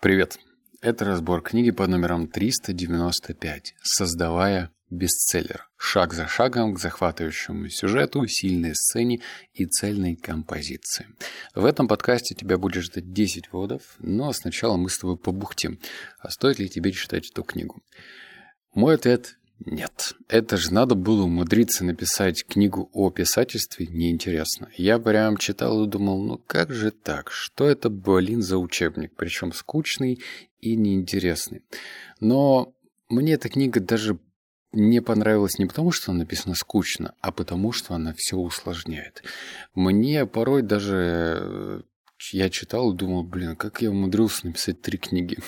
Привет! Это разбор книги под номером 395 «Создавая бестселлер. Шаг за шагом к захватывающему сюжету, сильной сцене и цельной композиции». В этом подкасте тебя будет ждать 10 вводов, но сначала мы с тобой побухтим. А стоит ли тебе читать эту книгу? Мой ответ нет, это же надо было умудриться написать книгу о писательстве неинтересно. Я прям читал и думал, ну как же так? Что это, блин, за учебник? Причем скучный и неинтересный. Но мне эта книга даже не понравилась не потому, что она написана скучно, а потому, что она все усложняет. Мне порой даже я читал и думал, блин, как я умудрился написать три книги.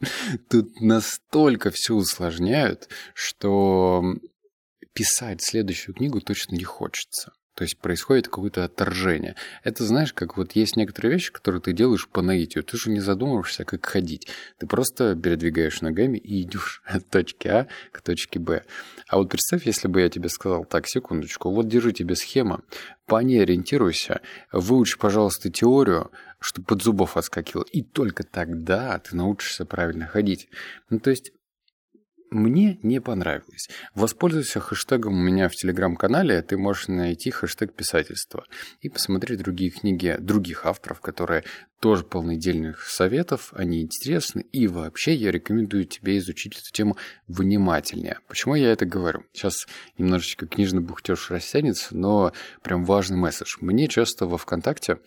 Тут настолько все усложняют, что писать следующую книгу точно не хочется. То есть происходит какое-то отторжение. Это знаешь, как вот есть некоторые вещи, которые ты делаешь по наитию. Ты же не задумываешься, как ходить. Ты просто передвигаешь ногами и идешь от точки А к точке Б. А вот представь, если бы я тебе сказал, так, секундочку, вот держи тебе схема, по ней ориентируйся, выучи, пожалуйста, теорию, чтобы под зубов отскакивало, и только тогда ты научишься правильно ходить. Ну, то есть мне не понравилось. Воспользуйся хэштегом у меня в телеграм-канале, ты можешь найти хэштег писательства и посмотреть другие книги других авторов, которые тоже полны дельных советов, они интересны, и вообще я рекомендую тебе изучить эту тему внимательнее. Почему я это говорю? Сейчас немножечко книжный бухтеж растянется, но прям важный месседж. Мне часто во ВКонтакте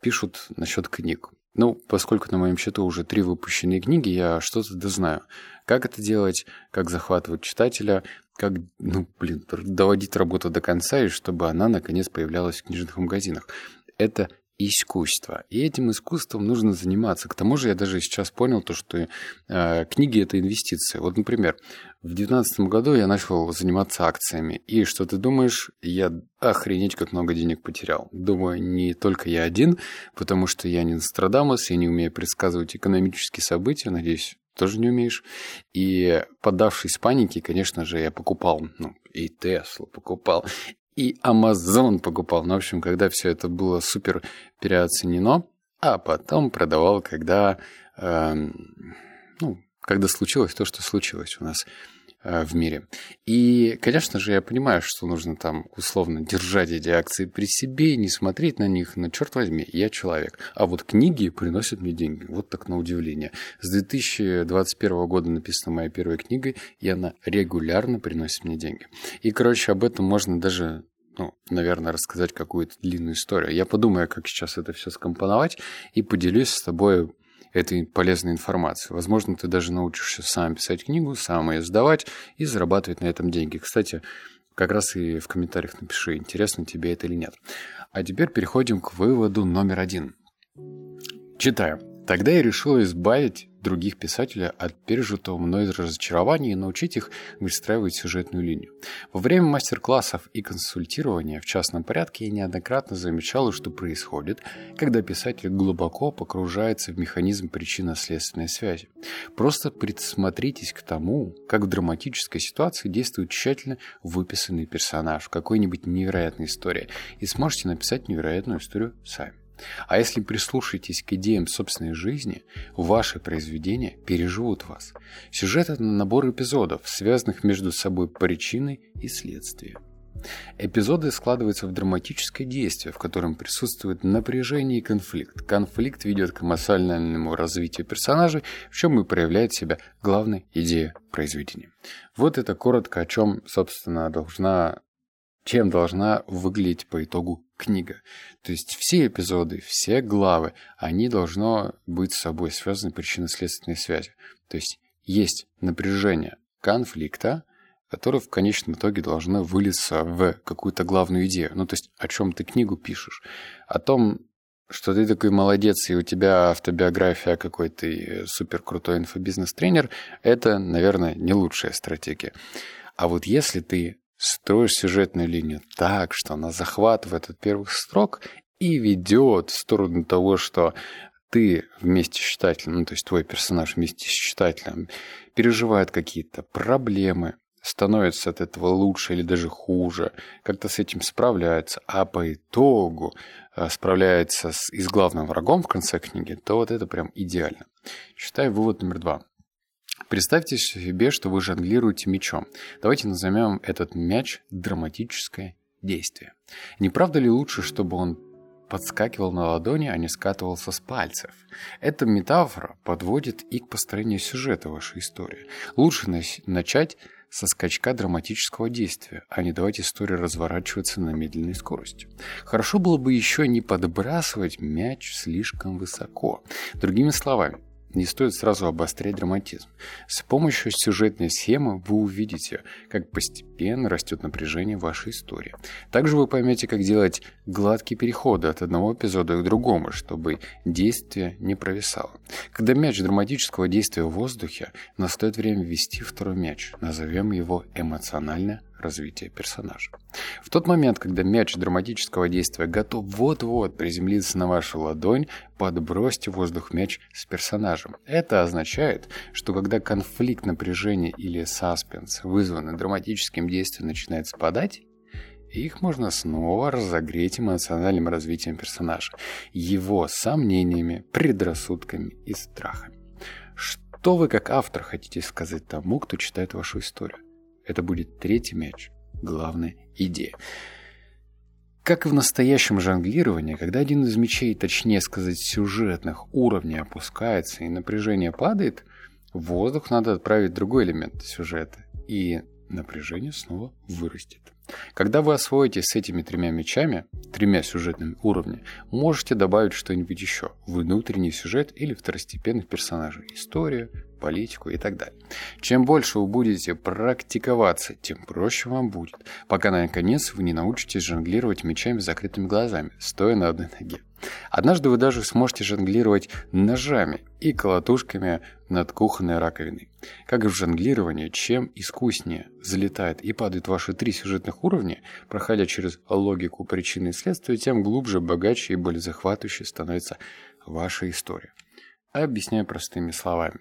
пишут насчет книг. Ну, поскольку на моем счету уже три выпущенные книги, я что-то знаю. Как это делать, как захватывать читателя, как, ну, блин, доводить работу до конца, и чтобы она, наконец, появлялась в книжных магазинах. Это искусство. И этим искусством нужно заниматься. К тому же я даже сейчас понял то, что э, книги – это инвестиция. Вот, например, в 2019 году я начал заниматься акциями. И что ты думаешь? Я охренеть как много денег потерял. Думаю, не только я один, потому что я не Нострадамус, я не умею предсказывать экономические события, надеюсь, тоже не умеешь. И поддавшись панике, конечно же, я покупал, ну, и Теслу покупал, и Amazon покупал. Ну, в общем, когда все это было супер переоценено, а потом продавал, когда, э, ну, когда случилось то, что случилось у нас в мире. И, конечно же, я понимаю, что нужно там условно держать эти акции при себе, не смотреть на них, но черт возьми, я человек. А вот книги приносят мне деньги. Вот так на удивление. С 2021 года написана моя первая книга, и она регулярно приносит мне деньги. И, короче, об этом можно даже ну, наверное, рассказать какую-то длинную историю. Я подумаю, как сейчас это все скомпоновать и поделюсь с тобой этой полезной информацией. Возможно, ты даже научишься сам писать книгу, сам ее сдавать и зарабатывать на этом деньги. Кстати, как раз и в комментариях напиши, интересно тебе это или нет. А теперь переходим к выводу номер один. Читаю. Тогда я решил избавить других писателей от пережитого мной разочарования и научить их выстраивать сюжетную линию. Во время мастер-классов и консультирования в частном порядке я неоднократно замечал, что происходит, когда писатель глубоко погружается в механизм причинно-следственной связи. Просто присмотритесь к тому, как в драматической ситуации действует тщательно выписанный персонаж в какой-нибудь невероятной истории, и сможете написать невероятную историю сами. А если прислушаетесь к идеям собственной жизни, ваши произведения переживут вас. Сюжет – это набор эпизодов, связанных между собой причиной и следствием. Эпизоды складываются в драматическое действие, в котором присутствует напряжение и конфликт. Конфликт ведет к эмоциональному развитию персонажей, в чем и проявляет себя главная идея произведения. Вот это коротко, о чем, собственно, должна чем должна выглядеть по итогу книга. То есть все эпизоды, все главы, они должно быть с собой связаны причинно-следственной связи. То есть есть напряжение конфликта, которое в конечном итоге должно вылиться в какую-то главную идею. Ну, то есть о чем ты книгу пишешь. О том, что ты такой молодец, и у тебя автобиография какой ты супер крутой инфобизнес-тренер, это, наверное, не лучшая стратегия. А вот если ты строишь сюжетную линию так, что она захватывает от первых строк и ведет в сторону того, что ты вместе с читателем, ну, то есть твой персонаж вместе с читателем переживает какие-то проблемы, становится от этого лучше или даже хуже, как-то с этим справляется, а по итогу э, справляется с, и с главным врагом в конце книги, то вот это прям идеально. Читаю вывод номер два. Представьте себе, что вы жонглируете мячом. Давайте назовем этот мяч драматическое действие. Не правда ли лучше, чтобы он подскакивал на ладони, а не скатывался с пальцев. Эта метафора подводит и к построению сюжета вашей истории. Лучше начать со скачка драматического действия, а не давать истории разворачиваться на медленной скорости. Хорошо было бы еще не подбрасывать мяч слишком высоко. Другими словами, не стоит сразу обострять драматизм. С помощью сюжетной схемы вы увидите, как постепенно растет напряжение вашей истории. Также вы поймете, как делать гладкие переходы от одного эпизода к другому, чтобы действие не провисало. Когда мяч драматического действия в воздухе, настает время ввести второй мяч. Назовем его эмоционально развития персонажа. В тот момент, когда мяч драматического действия готов вот-вот приземлиться на вашу ладонь, подбросьте воздух мяч с персонажем. Это означает, что когда конфликт напряжения или саспенс, вызванный драматическим действием, начинает спадать, их можно снова разогреть эмоциональным развитием персонажа, его сомнениями, предрассудками и страхами. Что вы как автор хотите сказать тому, кто читает вашу историю? Это будет третий мяч. Главная идея. Как и в настоящем жонглировании, когда один из мечей, точнее сказать, сюжетных уровней опускается и напряжение падает, в воздух надо отправить другой элемент сюжета, и напряжение снова вырастет. Когда вы освоитесь с этими тремя мечами, тремя сюжетными уровнями, можете добавить что-нибудь еще, внутренний сюжет или второстепенных персонажей, историю, политику и так далее. Чем больше вы будете практиковаться, тем проще вам будет, пока наконец вы не научитесь жонглировать мечами с закрытыми глазами, стоя на одной ноге. Однажды вы даже сможете жонглировать ножами и колотушками над кухонной раковиной. Как и в жонглировании, чем искуснее залетает и падают ваши три сюжетных уровня, проходя через логику причины и следствия, тем глубже, богаче и более захватывающей становится ваша история. Объясняю простыми словами.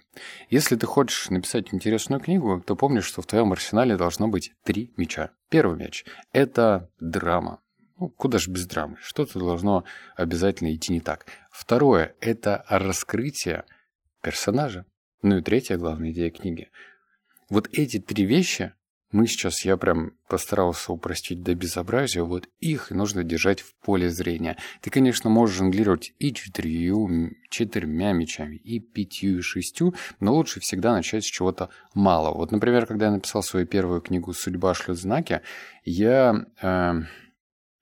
Если ты хочешь написать интересную книгу, то помни, что в твоем арсенале должно быть три мяча. Первый мяч – это драма. Ну, куда же без драмы? Что-то должно обязательно идти не так. Второе – это раскрытие персонажа. Ну и третья главная идея книги. Вот эти три вещи мы сейчас, я прям постарался упростить до безобразия, вот их нужно держать в поле зрения. Ты, конечно, можешь жонглировать и четырью, четырьмя мечами, и пятью, и шестью, но лучше всегда начать с чего-то малого. Вот, например, когда я написал свою первую книгу «Судьба шлет знаки», я э,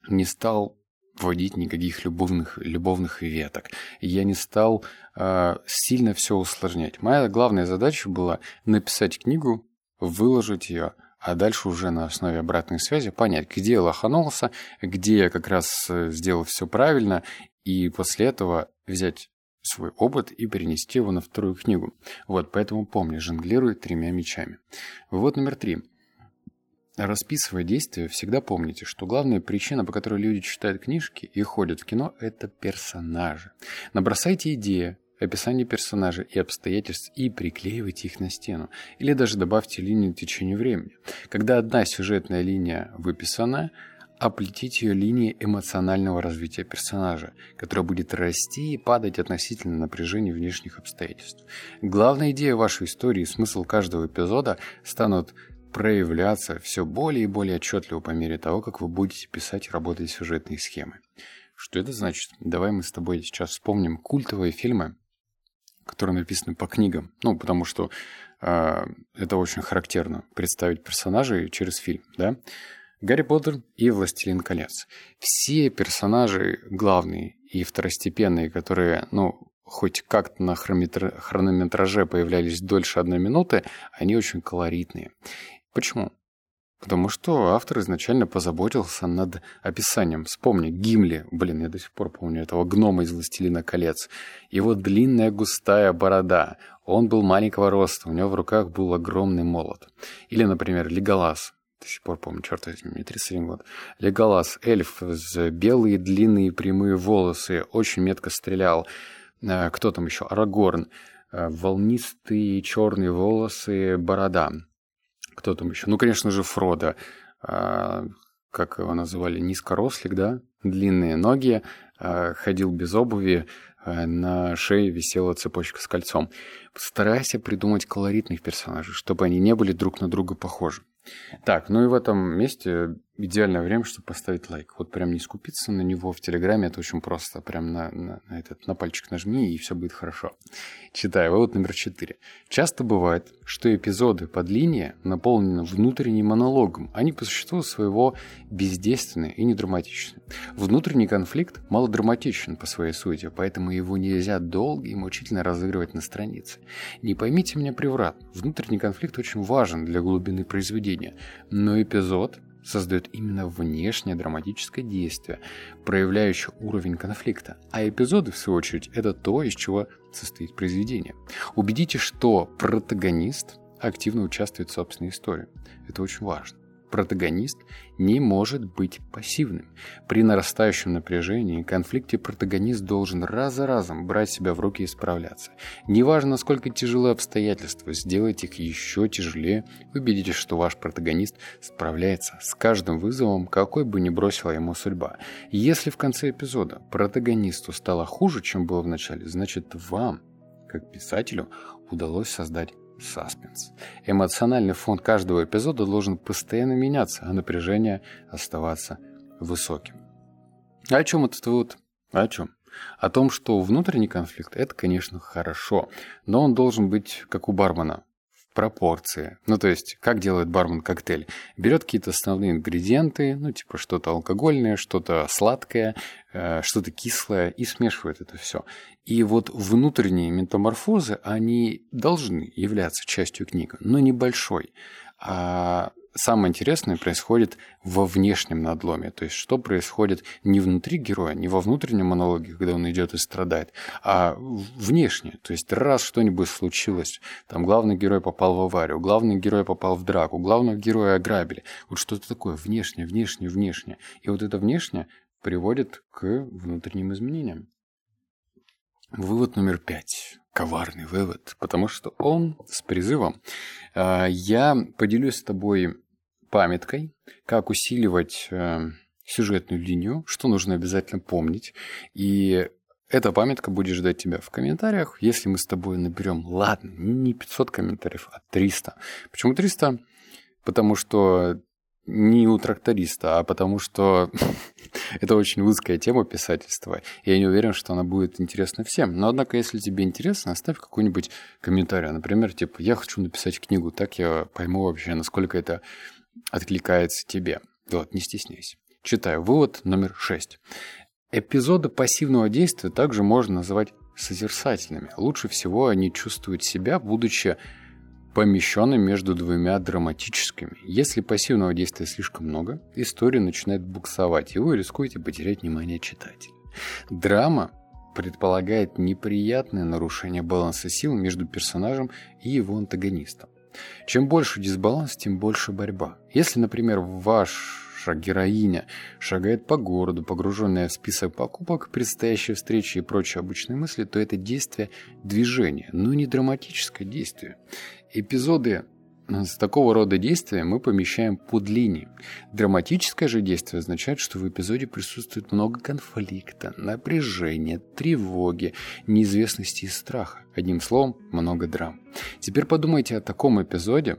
не стал вводить никаких любовных, любовных веток. Я не стал э, сильно все усложнять. Моя главная задача была написать книгу, выложить ее – а дальше уже на основе обратной связи понять, где я лоханулся, где я как раз э, сделал все правильно, и после этого взять свой опыт и перенести его на вторую книгу. Вот, поэтому помни, жонглируй тремя мечами. Вывод номер три. Расписывая действия, всегда помните, что главная причина, по которой люди читают книжки и ходят в кино, это персонажи. Набросайте идеи, описание персонажей и обстоятельств и приклеивайте их на стену. Или даже добавьте линию в течение времени. Когда одна сюжетная линия выписана, оплетите ее линией эмоционального развития персонажа, которая будет расти и падать относительно напряжения внешних обстоятельств. Главная идея вашей истории и смысл каждого эпизода станут проявляться все более и более отчетливо по мере того, как вы будете писать и работать сюжетные схемы. Что это значит? Давай мы с тобой сейчас вспомним культовые фильмы, которые написаны по книгам. Ну, потому что э, это очень характерно представить персонажей через фильм, да? Гарри Поттер и Властелин колец. Все персонажи главные и второстепенные, которые, ну, хоть как-то на хронометраже появлялись дольше одной минуты, они очень колоритные. Почему? Потому что автор изначально позаботился над описанием. Вспомни, Гимли, блин, я до сих пор помню этого гнома из «Властелина колец». Его длинная густая борода. Он был маленького роста, у него в руках был огромный молот. Или, например, Леголас. До сих пор помню, черт возьми, мне 31 год. Леголас, эльф, с белые длинные прямые волосы, очень метко стрелял. Э, кто там еще? Арагорн. Э, волнистые черные волосы, борода. Кто там еще? Ну, конечно же, Фродо. А, как его называли? Низкорослик, да? Длинные ноги, а, ходил без обуви, а, на шее висела цепочка с кольцом. Постарайся придумать колоритных персонажей, чтобы они не были друг на друга похожи. Так, ну и в этом месте идеальное время, чтобы поставить лайк. Вот прям не скупиться на него в Телеграме, это очень просто. Прям на, на, на этот, на пальчик нажми, и все будет хорошо. Читаю. Вывод номер четыре. Часто бывает, что эпизоды под линией наполнены внутренним монологом. Они по существу своего бездейственны и недраматичны. Внутренний конфликт малодраматичен по своей сути, поэтому его нельзя долго и мучительно разыгрывать на странице. Не поймите меня превратно. Внутренний конфликт очень важен для глубины произведения, но эпизод создает именно внешнее драматическое действие, проявляющее уровень конфликта. А эпизоды, в свою очередь, это то, из чего состоит произведение. Убедитесь, что протагонист активно участвует в собственной истории. Это очень важно протагонист не может быть пассивным. При нарастающем напряжении и конфликте протагонист должен раз за разом брать себя в руки и справляться. Неважно, насколько тяжелые обстоятельства, сделайте их еще тяжелее, убедитесь, что ваш протагонист справляется с каждым вызовом, какой бы ни бросила ему судьба. Если в конце эпизода протагонисту стало хуже, чем было в начале, значит вам, как писателю, удалось создать саспенс. Эмоциональный фон каждого эпизода должен постоянно меняться, а напряжение оставаться высоким. О чем этот вывод? О чем? О том, что внутренний конфликт – это, конечно, хорошо, но он должен быть как у бармена пропорции. Ну, то есть, как делает бармен коктейль? Берет какие-то основные ингредиенты, ну, типа что-то алкогольное, что-то сладкое, э, что-то кислое, и смешивает это все. И вот внутренние метаморфозы, они должны являться частью книги, но небольшой. А самое интересное происходит во внешнем надломе. То есть, что происходит не внутри героя, не во внутреннем монологе, когда он идет и страдает, а внешне. То есть, раз что-нибудь случилось, там главный герой попал в аварию, главный герой попал в драку, главного героя ограбили. Вот что-то такое внешнее, внешнее, внешнее. И вот это внешнее приводит к внутренним изменениям. Вывод номер пять. Коварный вывод, потому что он с призывом. А, я поделюсь с тобой памяткой, как усиливать э, сюжетную линию, что нужно обязательно помнить. И эта памятка будет ждать тебя в комментариях, если мы с тобой наберем, ладно, не 500 комментариев, а 300. Почему 300? Потому что не у тракториста, а потому что это очень узкая тема писательства. Я не уверен, что она будет интересна всем. Но, однако, если тебе интересно, оставь какой-нибудь комментарий. Например, типа, я хочу написать книгу, так я пойму вообще, насколько это откликается тебе. Вот, не стесняйся. Читаю. Вывод номер шесть. Эпизоды пассивного действия также можно называть созерцательными. Лучше всего они чувствуют себя, будучи помещенным между двумя драматическими. Если пассивного действия слишком много, история начинает буксовать, и вы рискуете потерять внимание читателя. Драма предполагает неприятное нарушение баланса сил между персонажем и его антагонистом. Чем больше дисбаланс, тем больше борьба. Если, например, ваша героиня шагает по городу, погруженная в список покупок, предстоящей встречи и прочие обычные мысли, то это действие движения, но не драматическое действие. Эпизоды с такого рода действия мы помещаем под линии. Драматическое же действие означает, что в эпизоде присутствует много конфликта, напряжения, тревоги, неизвестности и страха. Одним словом, много драм. Теперь подумайте о таком эпизоде,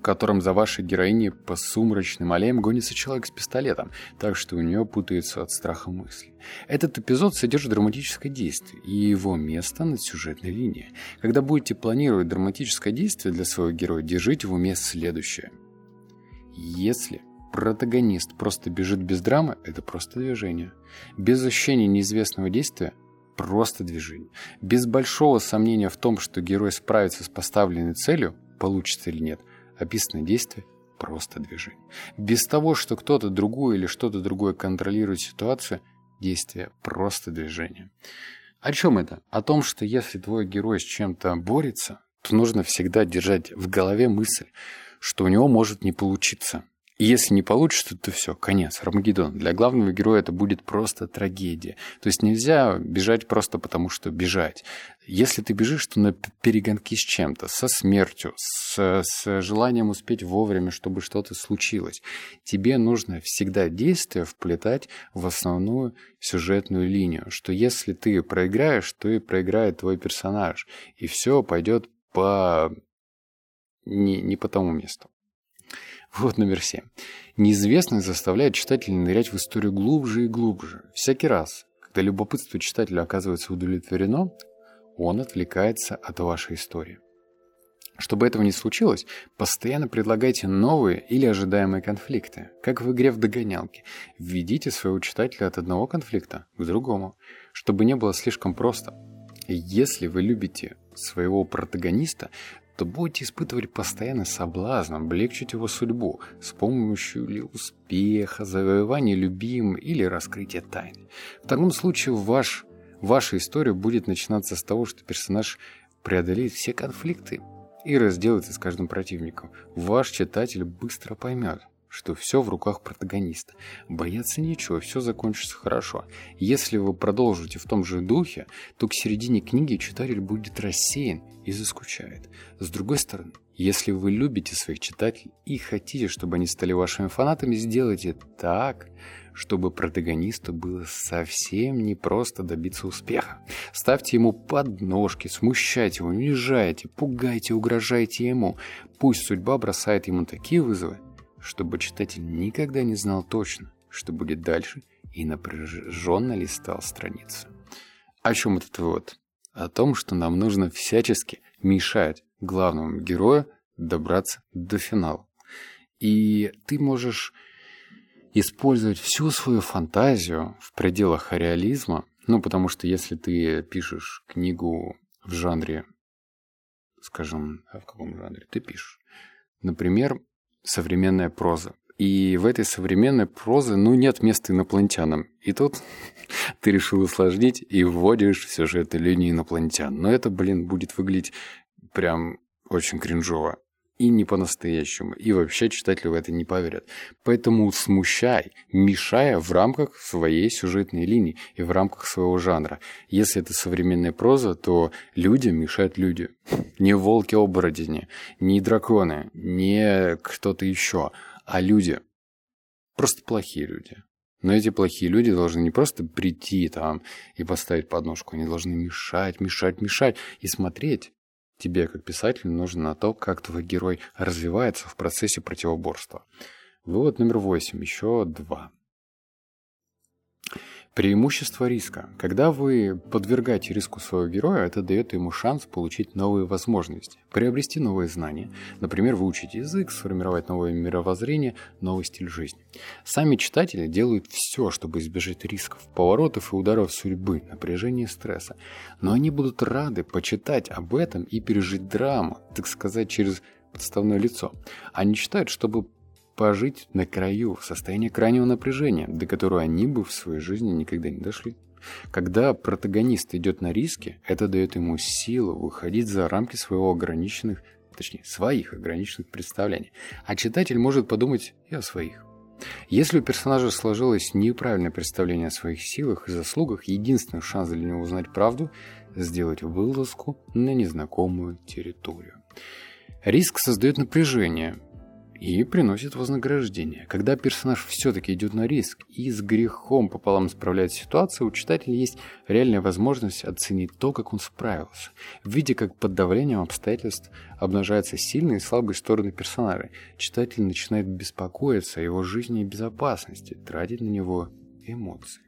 котором за вашей героиней по сумрачным аллеям гонится человек с пистолетом, так что у нее путается от страха мысли. Этот эпизод содержит драматическое действие и его место на сюжетной линии. Когда будете планировать драматическое действие для своего героя, держите в уме следующее. Если протагонист просто бежит без драмы, это просто движение. Без ощущения неизвестного действия просто движение. Без большого сомнения в том, что герой справится с поставленной целью, получится или нет – Описанное действие – просто движение. Без того, что кто-то другой или что-то другое контролирует ситуацию, действие – просто движение. О чем это? О том, что если твой герой с чем-то борется, то нужно всегда держать в голове мысль, что у него может не получиться. Если не получится, то все, конец, Армагеддон. Для главного героя это будет просто трагедия. То есть нельзя бежать просто потому, что бежать. Если ты бежишь, то на перегонки с чем-то, со смертью, с, с желанием успеть вовремя, чтобы что-то случилось. Тебе нужно всегда действие вплетать в основную сюжетную линию, что если ты проиграешь, то и проиграет твой персонаж. И все пойдет по... Не, не по тому месту. Вот номер семь. Неизвестность заставляет читателя нырять в историю глубже и глубже. Всякий раз, когда любопытство читателя оказывается удовлетворено, он отвлекается от вашей истории. Чтобы этого не случилось, постоянно предлагайте новые или ожидаемые конфликты, как в игре в догонялки. Введите своего читателя от одного конфликта к другому, чтобы не было слишком просто. Если вы любите своего протагониста, то будете испытывать постоянный соблазн облегчить его судьбу с помощью ли успеха, завоевания любимым или раскрытия тайны. В таком случае ваш, ваша история будет начинаться с того, что персонаж преодолеет все конфликты и разделается с каждым противником. Ваш читатель быстро поймет, что все в руках протагониста. Бояться нечего, все закончится хорошо. Если вы продолжите в том же духе, то к середине книги читатель будет рассеян и заскучает. С другой стороны, если вы любите своих читателей и хотите, чтобы они стали вашими фанатами, сделайте так, чтобы протагонисту было совсем не просто добиться успеха. Ставьте ему подножки, смущайте его, унижайте, пугайте, угрожайте ему. Пусть судьба бросает ему такие вызовы, чтобы читатель никогда не знал точно, что будет дальше, и напряженно листал страницу. О чем этот вывод? О том, что нам нужно всячески мешать главному герою добраться до финала. И ты можешь использовать всю свою фантазию в пределах реализма, ну, потому что если ты пишешь книгу в жанре, скажем, а в каком жанре ты пишешь? Например, современная проза. И в этой современной прозе, ну, нет места инопланетянам. И тут ты решил усложнить и вводишь в сюжет линии инопланетян. Но это, блин, будет выглядеть прям очень кринжово и не по-настоящему. И вообще читатели в это не поверят. Поэтому смущай, мешая в рамках своей сюжетной линии и в рамках своего жанра. Если это современная проза, то людям мешают люди. Не волки-оборотни, не драконы, не кто-то еще, а люди. Просто плохие люди. Но эти плохие люди должны не просто прийти там и поставить подножку, они должны мешать, мешать, мешать и смотреть Тебе, как писателю, нужно на то, как твой герой развивается в процессе противоборства. Вывод номер восемь. Еще два. Преимущество риска. Когда вы подвергаете риску своего героя, это дает ему шанс получить новые возможности, приобрести новые знания, например, выучить язык, сформировать новое мировоззрение, новый стиль жизни. Сами читатели делают все, чтобы избежать рисков, поворотов и ударов судьбы, напряжения и стресса. Но они будут рады почитать об этом и пережить драму, так сказать, через подставное лицо. Они читают, чтобы пожить на краю, в состоянии крайнего напряжения, до которого они бы в своей жизни никогда не дошли. Когда протагонист идет на риски, это дает ему силу выходить за рамки своего ограниченных, точнее, своих ограниченных представлений. А читатель может подумать и о своих. Если у персонажа сложилось неправильное представление о своих силах и заслугах, единственный шанс для него узнать правду – сделать вылазку на незнакомую территорию. Риск создает напряжение, и приносит вознаграждение. Когда персонаж все-таки идет на риск и с грехом пополам справляется с ситуацией, у читателя есть реальная возможность оценить то, как он справился. Видя, как под давлением обстоятельств обнажаются сильные и слабые стороны персонажа, читатель начинает беспокоиться о его жизни и безопасности, тратить на него эмоции.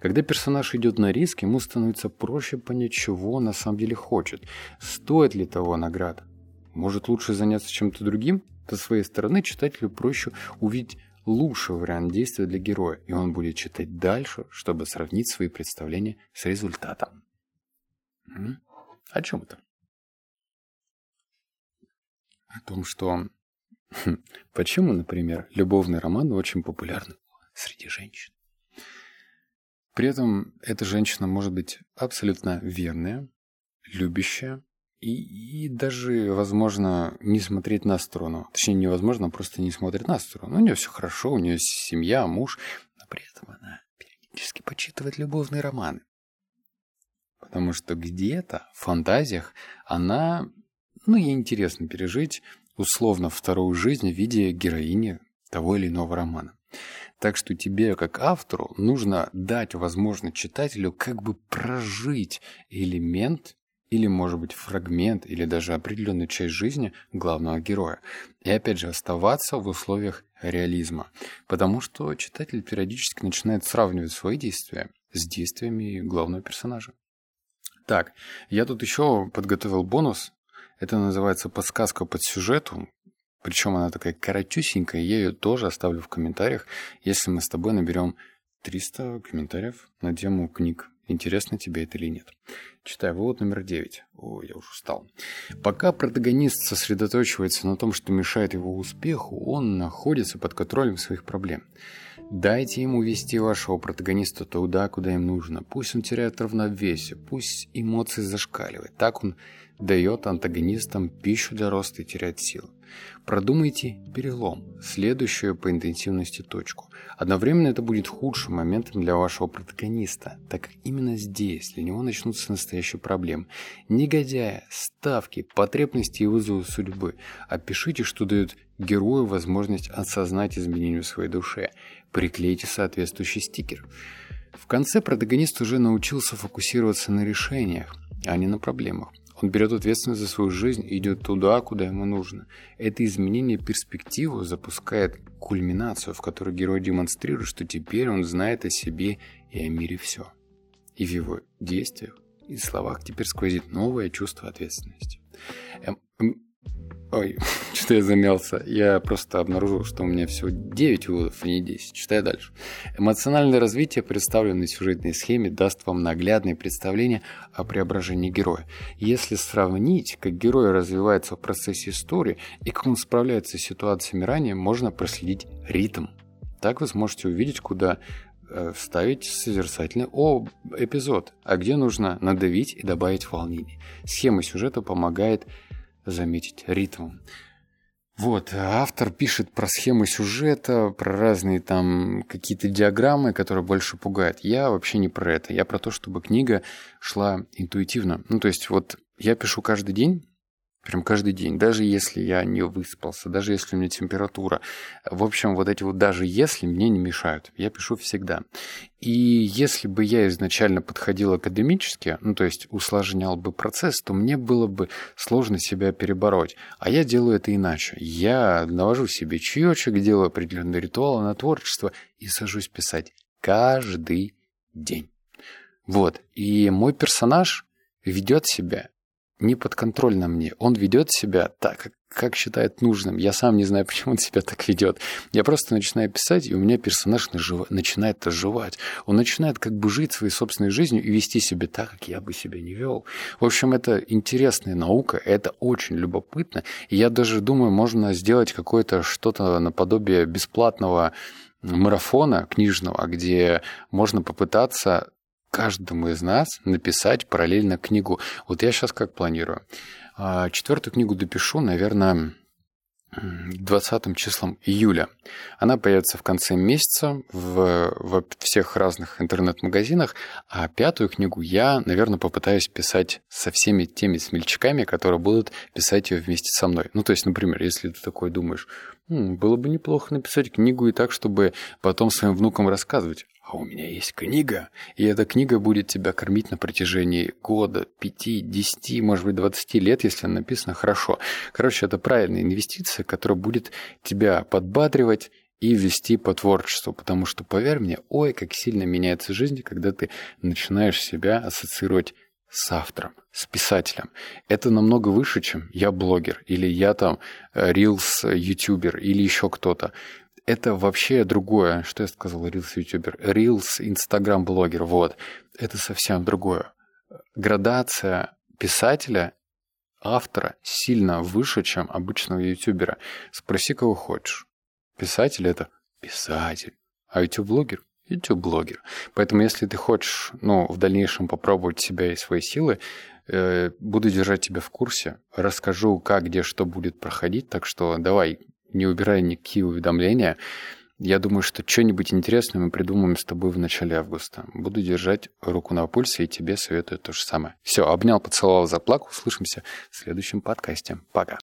Когда персонаж идет на риск, ему становится проще понять, чего он на самом деле хочет. Стоит ли того награда? Может лучше заняться чем-то другим? Со своей стороны читателю проще увидеть лучший вариант действия для героя, и он будет читать дальше, чтобы сравнить свои представления с результатом. О чем это? О том, что почему, например, любовный роман очень популярны среди женщин. При этом эта женщина может быть абсолютно верная, любящая и, и даже, возможно, не смотреть на сторону. Точнее, невозможно, просто не смотрит на сторону. У нее все хорошо, у нее семья, муж, но при этом она периодически почитывает любовные романы. Потому что где-то в фантазиях она, ну, ей интересно пережить условно вторую жизнь в виде героини того или иного романа. Так что тебе, как автору, нужно дать возможность читателю как бы прожить элемент или, может быть, фрагмент, или даже определенную часть жизни главного героя. И, опять же, оставаться в условиях реализма. Потому что читатель периодически начинает сравнивать свои действия с действиями главного персонажа. Так, я тут еще подготовил бонус. Это называется подсказка под сюжету. Причем она такая коротюсенькая, я ее тоже оставлю в комментариях, если мы с тобой наберем 300 комментариев на тему книг. Интересно тебе это или нет. Читаю вывод номер 9. О, я уже устал. Пока протагонист сосредоточивается на том, что мешает его успеху, он находится под контролем своих проблем. Дайте ему вести вашего протагониста туда, куда им нужно. Пусть он теряет равновесие, пусть эмоции зашкаливают. Так он дает антагонистам пищу для роста и теряет силы. Продумайте перелом, следующую по интенсивности точку. Одновременно это будет худшим моментом для вашего протагониста, так как именно здесь для него начнутся настоящие проблемы. Негодяя, ставки, потребности и вызовы судьбы. Опишите, что дает герою возможность осознать изменения в своей душе. Приклейте соответствующий стикер. В конце протагонист уже научился фокусироваться на решениях, а не на проблемах. Он берет ответственность за свою жизнь и идет туда, куда ему нужно. Это изменение перспективы запускает кульминацию, в которой герой демонстрирует, что теперь он знает о себе и о мире все. И в его действиях и словах теперь сквозит новое чувство ответственности. Ой, что я замялся. Я просто обнаружил, что у меня всего 9 выводов, а не 10. Читаю дальше. Эмоциональное развитие, представленное в сюжетной схеме, даст вам наглядное представление о преображении героя. Если сравнить, как герой развивается в процессе истории и как он справляется с ситуациями ранее, можно проследить ритм. Так вы сможете увидеть, куда э, вставить созерцательный о, эпизод, а где нужно надавить и добавить волнение. Схема сюжета помогает заметить ритм. Вот, автор пишет про схемы сюжета, про разные там какие-то диаграммы, которые больше пугают. Я вообще не про это. Я про то, чтобы книга шла интуитивно. Ну, то есть вот я пишу каждый день, Прям каждый день, даже если я не выспался, даже если у меня температура. В общем, вот эти вот даже если мне не мешают. Я пишу всегда. И если бы я изначально подходил академически, ну то есть усложнял бы процесс, то мне было бы сложно себя перебороть. А я делаю это иначе. Я навожу себе чаечек, делаю определенные ритуалы на творчество и сажусь писать каждый день. Вот. И мой персонаж ведет себя не подконтрольно мне. Он ведет себя так, как, как считает нужным. Я сам не знаю, почему он себя так ведет. Я просто начинаю писать, и у меня персонаж нажив... начинает оживать. Он начинает как бы жить своей собственной жизнью и вести себя так, как я бы себя не вел. В общем, это интересная наука, это очень любопытно. И я даже думаю, можно сделать какое-то что-то наподобие бесплатного марафона книжного, где можно попытаться каждому из нас написать параллельно книгу. Вот я сейчас как планирую. А, четвертую книгу допишу, наверное, 20 числом июля. Она появится в конце месяца в, в всех разных интернет-магазинах, а пятую книгу я, наверное, попытаюсь писать со всеми теми смельчаками, которые будут писать ее вместе со мной. Ну, то есть, например, если ты такой думаешь, было бы неплохо написать книгу и так, чтобы потом своим внукам рассказывать, а у меня есть книга, и эта книга будет тебя кормить на протяжении года, пяти, десяти, может быть, двадцати лет, если она написана хорошо. Короче, это правильная инвестиция, которая будет тебя подбадривать и вести по творчеству, потому что, поверь мне, ой, как сильно меняется жизнь, когда ты начинаешь себя ассоциировать с автором, с писателем. Это намного выше, чем я блогер, или я там э, ютубер, или еще кто-то это вообще другое. Что я сказал, Reels ютубер? Reels Instagram блогер. Вот. Это совсем другое. Градация писателя, автора сильно выше, чем обычного ютубера. Спроси, кого хочешь. Писатель это писатель. А ютуб-блогер YouTube-блогер. Поэтому, если ты хочешь, ну, в дальнейшем попробовать себя и свои силы, э, буду держать тебя в курсе, расскажу, как, где, что будет проходить, так что давай, не убирай никакие уведомления, я думаю, что что-нибудь интересное мы придумаем с тобой в начале августа. Буду держать руку на пульсе и тебе советую то же самое. Все, обнял, поцеловал, заплакал. Услышимся в следующем подкасте. Пока.